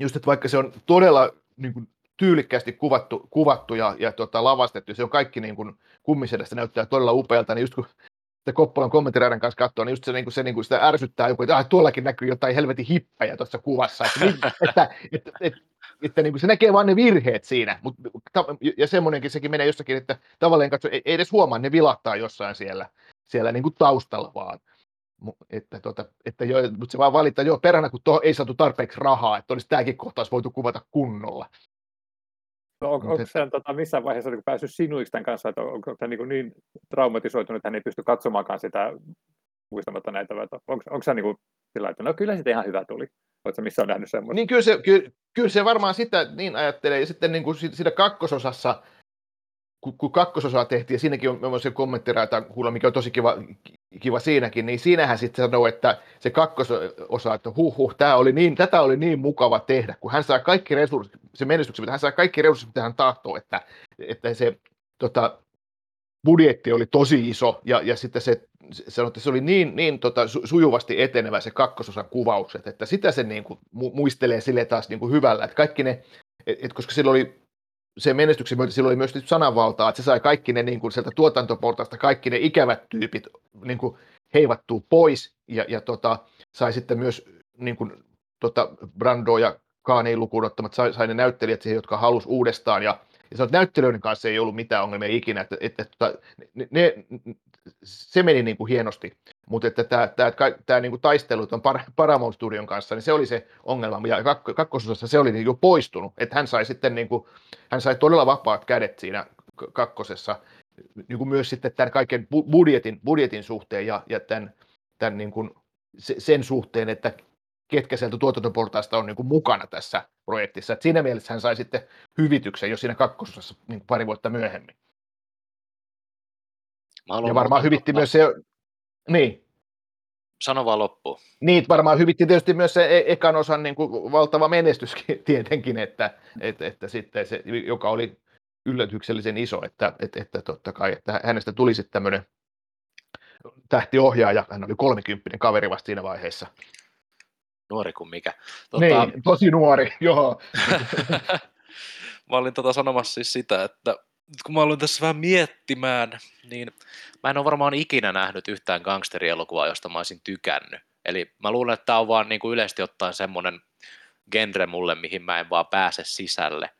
just, että vaikka se on todella niin kuin, tyylikkäästi kuvattu, kuvattu ja, ja tota, lavastettu, se on kaikki niin kuin, kummisedestä näyttää todella upealta, niin just kun sitä Koppolan kommenttiraiden kanssa katsoo, niin just se, niin kuin, se niin kuin sitä ärsyttää joku, että ah, tuollakin näkyy jotain helvetin hippejä tuossa kuvassa, että, että, [laughs] että, että, että, että niin kuin se näkee vain ne virheet siinä, Mut, ja semmoinenkin sekin menee jossakin, että tavallaan katso, ei, ei edes huomaa, ne vilahtaa jossain siellä, siellä niin kuin taustalla vaan että, tota, että jo, mutta se vaan valittaa, joo, peränä, kun tuohon ei saatu tarpeeksi rahaa, että olisi tämäkin kohtaus voitu kuvata kunnolla. No, on, onko se tota, missään vaiheessa niin päässyt sinuiksi tämän kanssa, että onko hän niin, niin traumatisoitunut, että hän ei pysty katsomaankaan sitä muistamatta näitä, vai onko, onko se niin kuin, sillä että no kyllä sitten ihan hyvä tuli. Oletko missä on nähnyt semmoista? Niin kyllä se, kyllä, kyllä se varmaan sitä niin ajattelee. Ja sitten niin kuin siinä kakkososassa, kun, kun kakkososaa tehtiin, ja siinäkin on se kommenttiraita mikä on tosi kiva, kiva siinäkin, niin siinähän sitten sanoo, että se kakkososa, että huh, huh tää oli niin, tätä oli niin mukava tehdä, kun hän saa kaikki resurssit, se menestyksen, mutta hän saa kaikki resurssit, mitä hän tahtoo, että, että se tota, budjetti oli tosi iso, ja, ja sitten se, että se oli niin, niin tota, su, sujuvasti etenevä se kakkososan kuvaukset, että sitä se niin kuin, muistelee sille taas niin kuin hyvällä, että kaikki ne, et, et, koska sillä oli se menestyksen myötä silloin oli myös sananvaltaa, että se sai kaikki ne niin kuin sieltä tuotantoportaista, kaikki ne ikävät tyypit niin kuin heivattuu pois ja, ja tota, sai sitten myös niin kuin, tota, Brando ja Kaani lukuun ottamat, sai, sai ne näyttelijät siihen, jotka halus uudestaan ja, ja se, näyttelijöiden kanssa ei ollut mitään ongelmia ikinä, että, että, että ne, ne, se meni niin kuin hienosti, mutta että tämä, tämä, tämä niin kuin taistelu tuon Paramount Studion kanssa, niin se oli se ongelma, ja kakkososassa se oli niin jo poistunut, että hän sai sitten niin kuin, hän sai todella vapaat kädet siinä kakkosessa, niin kuin myös sitten tämän kaiken budjetin, budjetin suhteen ja, ja tämän, tämän niin kuin sen suhteen, että ketkä sieltä tuotantoportaista on niin kuin mukana tässä projektissa. Et siinä mielessä hän sai sitten hyvityksen jo siinä kakkososassa niin kuin pari vuotta myöhemmin. Ja varmaan hyvitti myös se, niin. Sano vaan loppuun. Niin, varmaan hyvitti tietysti myös se e- ekan osan niin kuin valtava menestyskin [laughs] tietenkin, että, että, että sitten se, joka oli yllätyksellisen iso, että, että, että totta kai, että hänestä tuli sitten tämmöinen tähtiohjaaja, hän oli 30 kaveri vasta siinä vaiheessa. Nuori kuin mikä. Tota... Niin, tosi nuori, joo. [laughs] mä olin tota sanomassa siis sitä, että kun mä aloin tässä vähän miettimään, niin mä en ole varmaan ikinä nähnyt yhtään gangsterielokuvaa, josta mä olisin tykännyt. Eli mä luulen, että tämä on vaan niin kuin yleisesti ottaen semmoinen genre mulle, mihin mä en vaan pääse sisälle.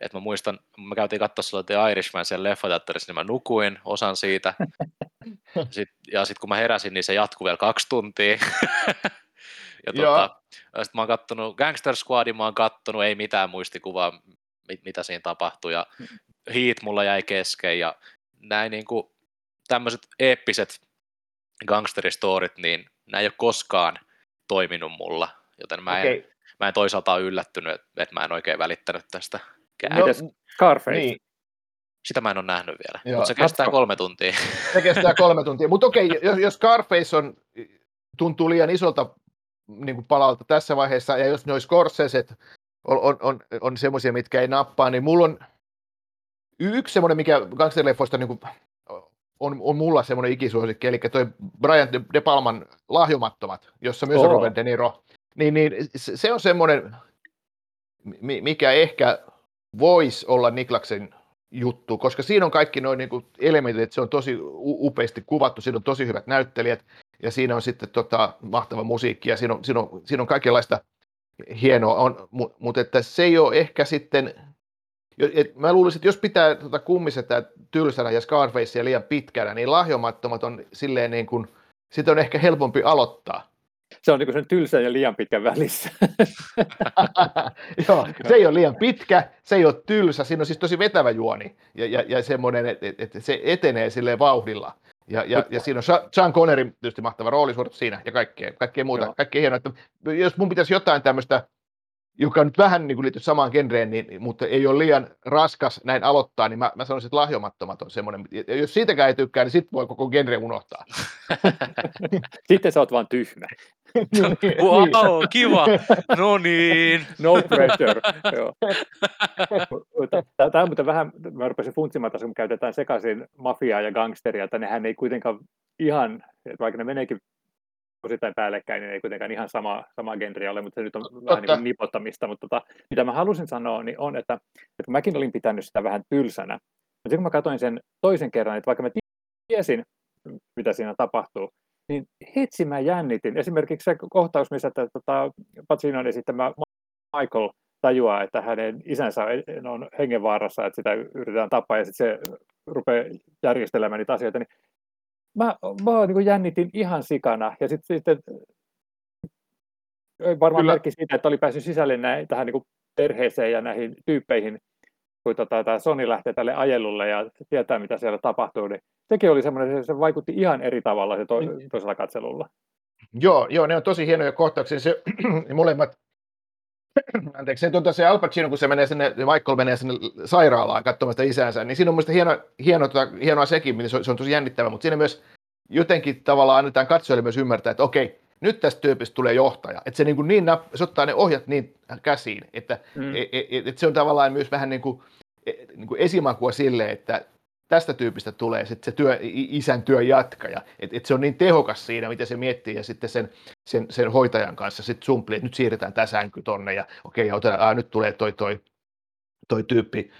Et mä muistan, mä käytiin katsoa silloin The Irishman siellä leffateatterissa, niin mä nukuin osan siitä. Sit, ja sitten kun mä heräsin, niin se jatkui vielä kaksi tuntia. ja tota, sitten mä oon kattonut Gangster Squadin, mä oon kattonut, ei mitään muistikuvaa, mit, mitä siinä tapahtui. Ja Heat mulla jäi kesken ja näin niin kuin tämmöiset eeppiset gangsteristorit, niin nämä ei ole koskaan toiminut mulla, joten mä en, okay. mä en toisaalta ole yllättynyt, että mä en oikein välittänyt tästä. No, Scarface. Niin. Sitä mä en ole nähnyt vielä, mutta [laughs] se kestää kolme tuntia. Se kestää kolme tuntia, mutta okei, okay, jos, jos Scarface on, tuntuu liian isolta niin kuin palalta tässä vaiheessa, ja jos ne olisi Scorseset on, on, on, on semmoisia, mitkä ei nappaa, niin mulla on yksi semmoinen, mikä gangsterleffoista niin on, on mulla semmoinen ikisuosikki, eli toi Brian De, Palman Lahjomattomat, jossa myös oh. on Robert De Niro. Niin, niin se on semmoinen, mikä ehkä voisi olla Niklaksen juttu, koska siinä on kaikki noin niin elementit, että se on tosi upeasti kuvattu, siinä on tosi hyvät näyttelijät, ja siinä on sitten tota, mahtava musiikki, ja siinä on, siinä on, siinä on kaikenlaista hienoa, on, mutta että se ei ole ehkä sitten, et mä luulisin, että jos pitää tota kummisetää tylsänä ja Scarfacea liian pitkänä, niin lahjomattomat on silleen niin kuin, sitä on ehkä helpompi aloittaa. Se on niin sen tylsän ja liian pitkän välissä. [laughs] Joo, se ei ole liian pitkä, se ei ole tylsä, siinä on siis tosi vetävä juoni ja, ja, ja semmoinen, että et, et se etenee silleen vauhdilla. Ja, ja, ja siinä on Sean Connery tietysti mahtava roolisuoritus siinä ja kaikkea, kaikkea muuta, Joo. kaikkea hienoa. Että jos mun pitäisi jotain tämmöistä, joka nyt vähän niin kuin liittyy samaan genreen, niin, mutta ei ole liian raskas näin aloittaa, niin mä, mä sanoisin, että lahjomattomat on semmoinen. Ja jos siitäkään ei tykkää, niin sitten voi koko genre unohtaa. [laughs] sitten sä oot vaan tyhmä. [laughs] wow, kiva. No niin. No pressure. [laughs] Tämä on muuten vähän, mä rupesin funtsimaan tässä, kun käytetään sekaisin mafiaa ja gangsteria, että nehän ei kuitenkaan ihan, vaikka ne meneekin osittain päällekkäin, niin ei kuitenkaan ihan sama, sama genre ole, mutta se nyt on Totta. vähän niin nipottamista. Mutta tota, mitä mä halusin sanoa, niin on, että, että mäkin olin pitänyt sitä vähän tylsänä. Mutta kun mä katsoin sen toisen kerran, että vaikka mä tiesin, mitä siinä tapahtuu, niin hitsi mä jännitin. Esimerkiksi se kohtaus, missä tota, Pacinon esittämä Michael tajuaa, että hänen isänsä on hengenvaarassa, että sitä yritetään tappaa ja sitten se rupeaa järjestelemään niitä asioita, niin mä, mä niin jännitin ihan sikana ja sitten sit, varmaan Kyllä. merkki siitä, että oli päässyt sisälle näin, tähän niin perheeseen ja näihin tyyppeihin, kun tota, tämä Sony lähtee tälle ajelulle ja tietää, mitä siellä tapahtuu, niin sekin oli semmoinen, se vaikutti ihan eri tavalla se to, niin. toisella katselulla. Joo, joo, ne on tosi hienoja kohtauksia. Se, [clears throat] molemmat, [clears throat] anteeksi, se, tuota, se Al Pacino, kun se menee sinne, Michael menee sinne sairaalaan katsomaan sitä isänsä, niin siinä on mielestäni hieno, hieno, tuota, hienoa sekin, niin se on, se on tosi jännittävä, mutta siinä myös jotenkin tavallaan annetaan katsojille myös ymmärtää, että okei, nyt tästä tyypistä tulee johtaja. Että se, niin, kuin niin se ottaa ne ohjat niin käsiin, että mm. et, et, et se on tavallaan myös vähän niin kuin, e, niin kuin esimakua sille, että tästä tyypistä tulee sitten se työ, isän työn jatkaja. Että et se on niin tehokas siinä, mitä se miettii, ja sitten sen, sen, sen hoitajan kanssa sitten sumplii, että nyt siirretään tämä sänky tonne, ja okei, okay, otetaan, aa, nyt tulee toi, toi, toi tyyppi,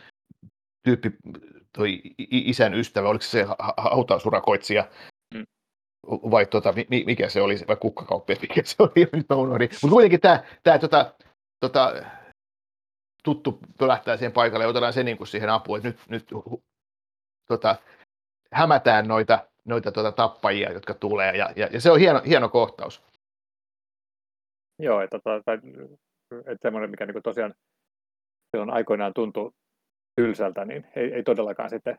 tyyppi, toi isän ystävä, oliko se se hautausurakoitsija, mm. vai tota, mikä se oli, vai kukkakauppi, [laughs] mikä se oli, nyt mä unohdin. Mutta kuitenkin tämä, tämä tota, tota, tuttu pölähtää siihen paikalle ja otetaan se niin kuin siihen apuun, että nyt, nyt tota, hämätään noita, noita tota, tappajia, jotka tulee, ja, ja, ja se on hieno, hieno kohtaus. Joo, että, tota, tai, että semmoinen, mikä niin tosiaan silloin aikoinaan tuntui tylsältä, niin ei, ei todellakaan sitten,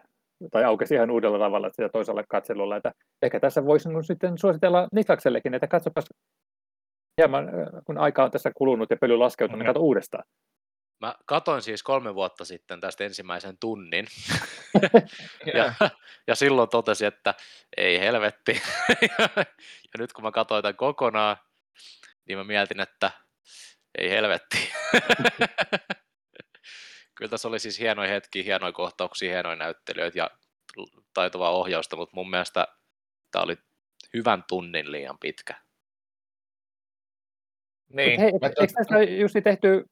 tai aukesi ihan uudella tavalla sitä toisella katselulla, että ehkä tässä voisi sitten suositella Niklaksellekin, että katsopas hieman, kun aika on tässä kulunut ja pöly laskeutunut, mm-hmm. katso uudestaan. Mä katoin siis kolme vuotta sitten tästä ensimmäisen tunnin, [laughs] ja, ja silloin totesin, että ei helvetti. [laughs] ja nyt kun mä katsoin tämän kokonaan, niin mä mietin, että ei helvetti. [laughs] Kyllä tässä oli siis hienoja hetkiä, hienoja kohtauksia, hienoja näyttelijöitä ja taitavaa ohjausta, mutta mun mielestä tämä oli hyvän tunnin liian pitkä. Niin. hei, eikö tästä just tehty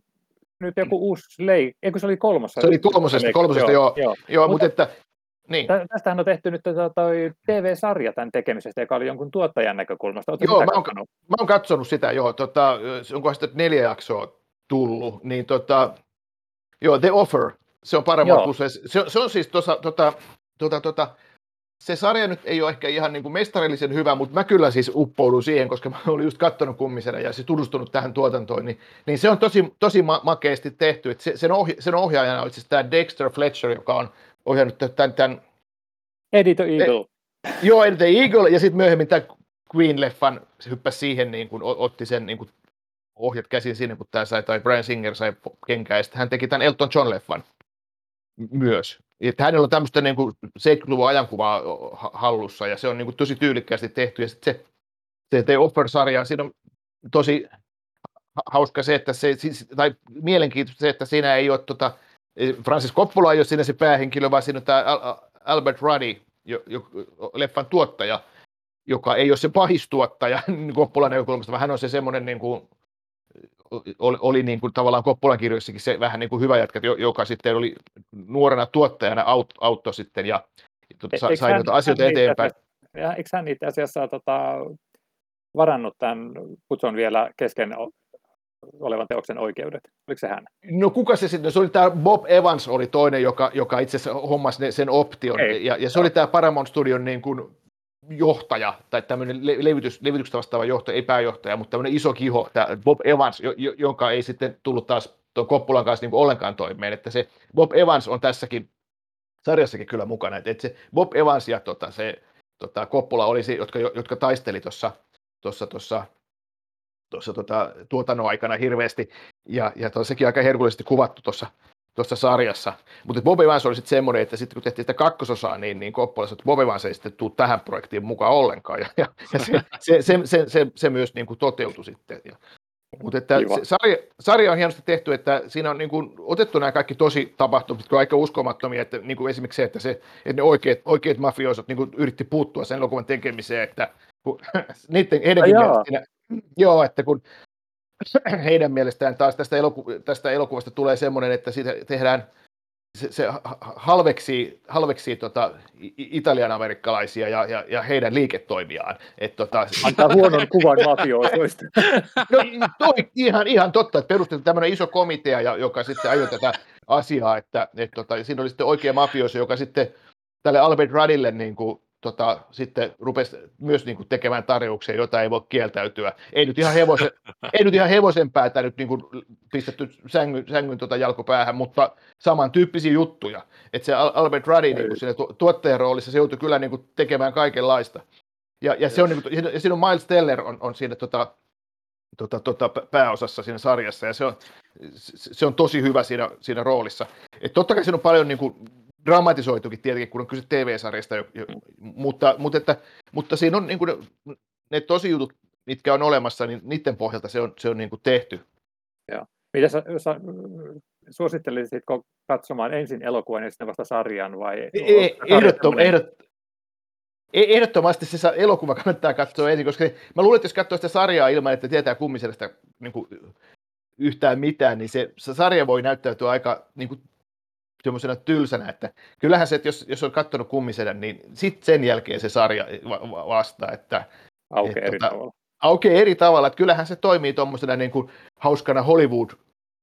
nyt joku uusi lei, eikö se oli kolmossa? Se oli kolmosesta, kolmosesta joo, joo, joo, mutta, mutta että niin. Tästähän on tehty nyt tota toi TV-sarja tämän tekemisestä, joka oli jonkun tuottajan näkökulmasta. Oletko joo, mä oon, mä oon katsonut sitä, joo. Tota, onko sitten neljä jaksoa tullut, niin tota, joo, The Offer, se on paremmin kuin se, se, se on siis tuossa, tota, tota, tota, se sarja nyt ei ole ehkä ihan niin kuin mestarillisen hyvä, mutta mä kyllä siis uppoudun siihen, koska mä olin just katsonut kummisena ja siis tutustunut tähän tuotantoon, niin, niin se on tosi, tosi ma- makeasti tehty. Et se, sen, ohja, sen ohjaajana on siis tämä Dexter Fletcher, joka on ohjannut tämän... tämän Eddie the Eagle. E, joo, Eddie the Eagle, ja sitten myöhemmin tämä Queen-leffan, se hyppäsi siihen, niin kuin, otti sen niin kuin, ohjat käsin sinne, kun tämä sai, tai Brian Singer sai kenkää, ja sitten hän teki tämän Elton John-leffan myös. Että hänellä on tämmöistä niin kuin 70-luvun ajankuvaa hallussa ja se on niin kuin tosi tyylikkäästi tehty ja sitten se, se The Offer-sarja, siinä on tosi hauska se, että se, tai mielenkiintoista se, että siinä ei ole tota, Francis Coppola ei ole siinä se päähenkilö, vaan siinä on tämä Albert Ruddy, jo, jo, leffan tuottaja, joka ei ole se pahistuottaja Koppolan [laughs] näkökulmasta, vaan hän on se semmoinen niin kuin, oli, oli niin kuin tavallaan Koppolan kirjoissakin se vähän niin kuin hyvä jätkä, joka sitten oli nuorena tuottajana aut, auto sitten ja tuota, sa, sai noita asioita eteenpäin. Ja, eikö hän itse asiassa tota, varannut tämän kutsun vielä kesken olevan teoksen oikeudet? Oliko se hän? No kuka se sitten? Se oli tämä Bob Evans oli toinen, joka, joka itse asiassa hommasi sen option. Ja, ja, se oli tämä Paramount Studion niin kuin johtaja, tai tämmöinen levitys, levityksestä vastaava johtaja, ei pääjohtaja, mutta tämmöinen iso kiho, tämä Bob Evans, jo, jonka ei sitten tullut taas tuon Koppulan kanssa niin ollenkaan toimeen, että se Bob Evans on tässäkin sarjassakin kyllä mukana, että, se Bob Evans ja tota, se tota, Koppula olisi, jotka, jotka taisteli tuossa tuossa tuossa tuossa tota, tuotannon aikana hirveästi, ja, ja sekin aika herkullisesti kuvattu tuossa tuossa sarjassa. Mutta Bob Evans oli sitten semmoinen, että sitten kun tehtiin sitä kakkososaa, niin, niin Coppola että Bob Evans ei sitten tule tähän projektiin mukaan ollenkaan. Ja, ja, ja se, se, se, se, se, se, myös niin kuin toteutui sitten. Ja, mutta että se sarja, sarja, on hienosti tehty, että siinä on niin kuin otettu nämä kaikki tosi tapahtumat, jotka on aika uskomattomia, että niin kuin esimerkiksi se, että, se, että ne oikeat, oikeat mafioosot niin kuin yritti puuttua sen elokuvan tekemiseen, että kun, niiden, heidänkin mielestä, joo, että kun [clears throat] heidän mielestään taas tästä, eloku- tästä elokuvasta tulee semmoinen, että siitä tehdään se, se halveksii, halveksii tota, italian amerikkalaisia ja, ja, ja heidän liiketoimiaan. Et, tota, Antaa huonon kuvan mafiosoista. [laughs] no, toi, ihan, ihan totta, että perustettiin tämmöinen iso komitea, joka sitten ajoi tätä asiaa, että et, tota, siinä oli sitten oikea mafioso, joka sitten tälle Albert Radille niin kuin, tota, sitten rupesi myös niin kuin, tekemään tarjouksia, jota ei voi kieltäytyä. Ei nyt ihan hevosen, ei nyt ihan hevosen päätä nyt niin kuin, pistetty sängyn, sängyn tota, jalkopäähän, mutta samantyyppisiä juttuja. Että se Albert Ruddy niin kuin, siinä tu- tuottajan roolissa se joutui kyllä niin kuin, tekemään kaikenlaista. Ja, ja, se on, niin kuin, ja siinä on Miles Teller on, on siinä tota, tota, tota, pääosassa siinä sarjassa, ja se on, se on tosi hyvä siinä, siinä roolissa. Et totta kai siinä on paljon niin kuin, dramatisoitukin tietenkin, kun on kyse TV-sarjasta, jo, jo, mutta, mutta, että, mutta siinä on niin kuin ne, ne tosijutut, mitkä on olemassa, niin niiden pohjalta se on, se on niin kuin tehty. Joo. Mitä sä, sä suosittelisitko katsomaan ensin elokuvan ja sitten vasta sarjan vai? Ei, ehdottom, ehdot, e- ehdottomasti se elokuva kannattaa katsoa ensin, koska mä luulen, että jos katsoo sitä sarjaa ilman, että tietää kummiselästä niin yhtään mitään, niin se, se sarja voi näyttäytyä aika niin kuin, semmoisena tylsänä, että kyllähän se, että jos, jos on katsonut kummisedän, niin sitten sen jälkeen se sarja va- vastaa, että aukeaa eri tota, tavalla. Aukeaa eri tavalla, että kyllähän se toimii tuommoisena niin kuin hauskana Hollywood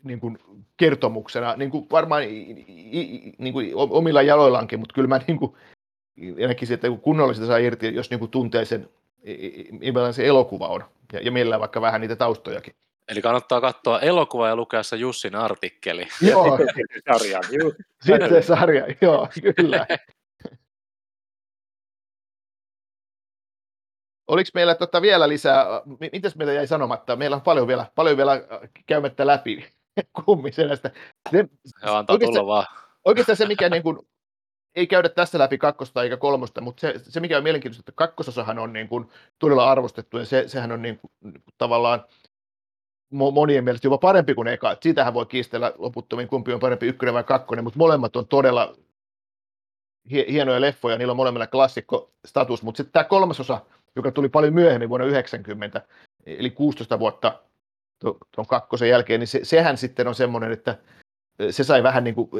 niin kuin kertomuksena, niin kuin varmaan niin kuin omilla jaloillaankin, mutta kyllä mä niin kuin, näkisin, että kunnollisesti saa irti, jos niin kuin tuntee sen, millainen se elokuva on, ja, ja mielellään vaikka vähän niitä taustojakin. Eli kannattaa katsoa elokuva ja lukea se Jussin artikkeli. Joo, [laughs] sarja. Sitten sarja, joo, kyllä. Oliko meillä tota vielä lisää, mitäs meillä jäi sanomatta? Meillä on paljon vielä, paljon vielä äh, käymättä läpi [laughs] kummiselästä. Se, Joo, antaa tulla vaan. Oikeastaan se, mikä niin kuin, ei käydä tässä läpi kakkosta eikä kolmosta, mutta se, se mikä on mielenkiintoista, että kakkososahan on niin kuin, todella arvostettu ja se, sehän on niin kuin, tavallaan monien mielestä jopa parempi kuin eka. Siitähän voi kiistellä loputtomiin, kumpi on parempi, ykkönen vai kakkonen, mutta molemmat on todella hienoja leffoja, niillä on molemmilla klassikko-status, mutta sitten tämä kolmasosa, joka tuli paljon myöhemmin vuonna 90, eli 16 vuotta tuon kakkosen jälkeen, niin se, sehän sitten on semmoinen, että se sai vähän niin kuin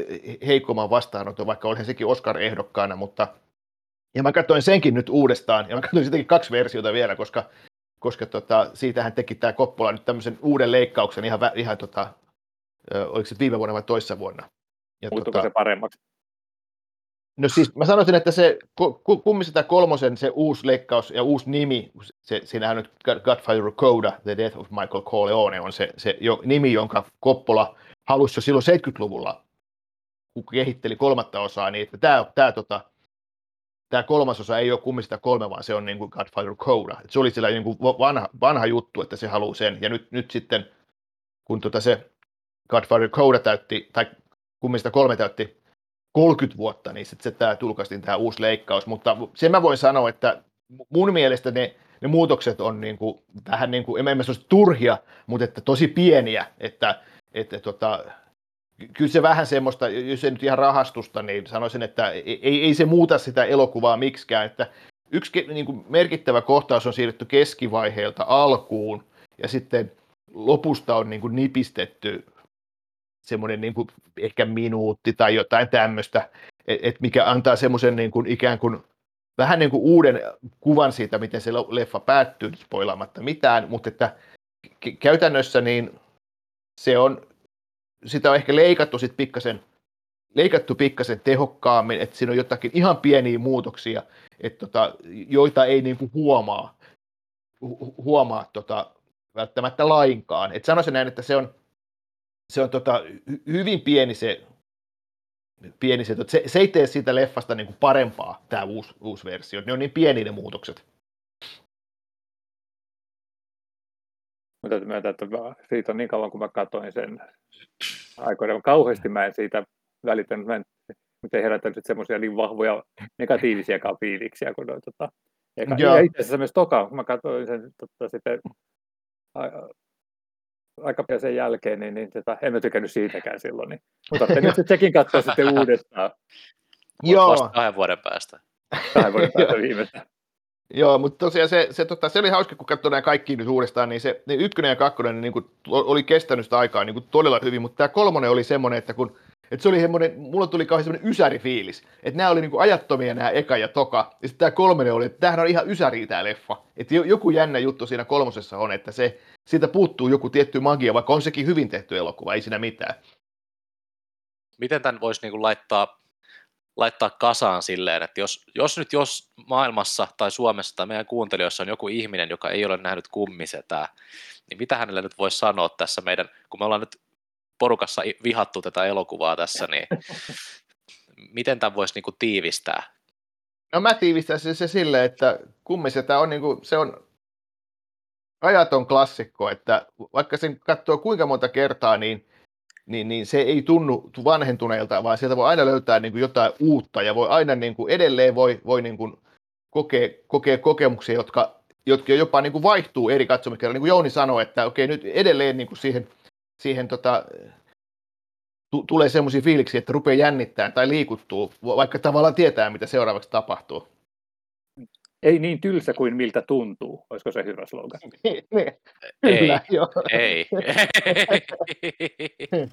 heikomman vastaanoton, vaikka olihan sekin Oscar-ehdokkaana, mutta ja mä katsoin senkin nyt uudestaan, ja mä katsoin sitäkin kaksi versiota vielä, koska koska tota, siitähän teki tämä Koppola nyt tämmöisen uuden leikkauksen ihan, ihan tota, oliko se viime vuonna vai toissa vuonna. Ja tota, se paremmaksi? No siis mä sanoisin, että se kummin tämä kolmosen se uusi leikkaus ja uusi nimi, se, siinähän nyt Godfather Coda, The Death of Michael Corleone on se, se jo, nimi, jonka Koppola halusi jo silloin 70-luvulla, kun kehitteli kolmatta osaa, niin että tämä, tämä tota, tämä kolmasosa ei ole kummista kolme, vaan se on niin kuin Godfather Code. se oli sillä niin kuin vanha, vanha juttu, että se haluaa sen. Ja nyt, nyt sitten, kun tota se Godfather Code täytti, tai kummista kolme täytti 30 vuotta, niin sitten se tämä tulkaistiin tämä uusi leikkaus. Mutta sen mä voin sanoa, että mun mielestä ne, ne muutokset on niin kuin, vähän niin kuin, en mä turhia, mutta että tosi pieniä, että, että tota, kyllä se vähän semmoista, jos ei nyt ihan rahastusta, niin sanoisin, että ei, ei se muuta sitä elokuvaa miksikään, että yksi niin kuin merkittävä kohtaus on siirretty keskivaiheelta alkuun, ja sitten lopusta on niin kuin nipistetty semmoinen niin kuin ehkä minuutti tai jotain tämmöistä, että et mikä antaa semmoisen niin kuin ikään kuin vähän niin kuin uuden kuvan siitä, miten se leffa päättyy, spoilaamatta mitään, mutta että käytännössä niin se on, sitä on ehkä leikattu sitten pikkasen, leikattu pikkasen tehokkaammin, että siinä on jotakin ihan pieniä muutoksia, että tota, joita ei niin kuin huomaa, hu- huomaa tota, välttämättä lainkaan. Et sanoisin näin, että se on, se on tota, hyvin pieni se, pieni se, se, se ei tee siitä leffasta niin kuin parempaa tämä uusi, uusi versio. Ne on niin pieni ne muutokset. Mutta täytyy myöntää, että siitä on niin kauan, kun mä katsoin sen aikoina. Kauheasti mä en siitä välittänyt. Mä en, ei herättänyt semmoisia niin vahvoja negatiivisiakaan fiiliksiä kuin noin, tota, eka, ja itse asiassa myös toka, kun mä katsoin sen tota, sitten aika pian sen jälkeen, niin, niin tota, en mä tykännyt siitäkään silloin. Niin, mutta nyt se sekin katsoa sitten uudestaan. Joo. Vasta kahden vuoden päästä. Kahden vuoden päästä viimeistään. Joo, mutta tosiaan se, se, tota, se oli hauska, kun katsoi nämä kaikki nyt uudestaan, niin se niin ykkönen ja kakkonen niin kuin, oli kestänyt sitä aikaa niin kuin, todella hyvin, mutta tämä kolmonen oli semmoinen, että kun että se oli semmoinen, mulla tuli kauhean semmoinen ysärifiilis, että nämä oli niin kuin ajattomia nämä eka ja toka, ja sitten tämä kolmonen oli, että tämähän on ihan ysäri tämä leffa, että joku jännä juttu siinä kolmosessa on, että se, siitä puuttuu joku tietty magia, vaikka on sekin hyvin tehty elokuva, ei siinä mitään. Miten tämän voisi niin kuin laittaa laittaa kasaan silleen, että jos, jos nyt jos maailmassa tai Suomessa tai meidän kuuntelijoissa on joku ihminen, joka ei ole nähnyt kummisetää, niin mitä hänelle nyt voisi sanoa tässä meidän, kun me ollaan nyt porukassa vihattu tätä elokuvaa tässä, niin miten tämän voisi niinku tiivistää? No mä tiivistäisin se silleen, että kummisetä on, niinku, se on ajaton klassikko, että vaikka sen katsoo kuinka monta kertaa, niin niin, niin se ei tunnu vanhentuneelta, vaan sieltä voi aina löytää niin kuin jotain uutta ja voi aina niin kuin edelleen voi, voi niin kuin kokea, kokea kokemuksia, jotka, jotka jopa niin kuin vaihtuu eri katsomiskerralla. Niin kuin Jouni sanoi, että okei, nyt edelleen niin kuin siihen, siihen tota, t- tulee semmoisia fiiliksiä, että rupeaa jännittämään tai liikuttuu, vaikka tavallaan tietää, mitä seuraavaksi tapahtuu. Ei niin tylsä kuin miltä tuntuu, olisiko se hyvä slogan? [laughs] Kyllä, ei, joo. ei. [laughs] [laughs]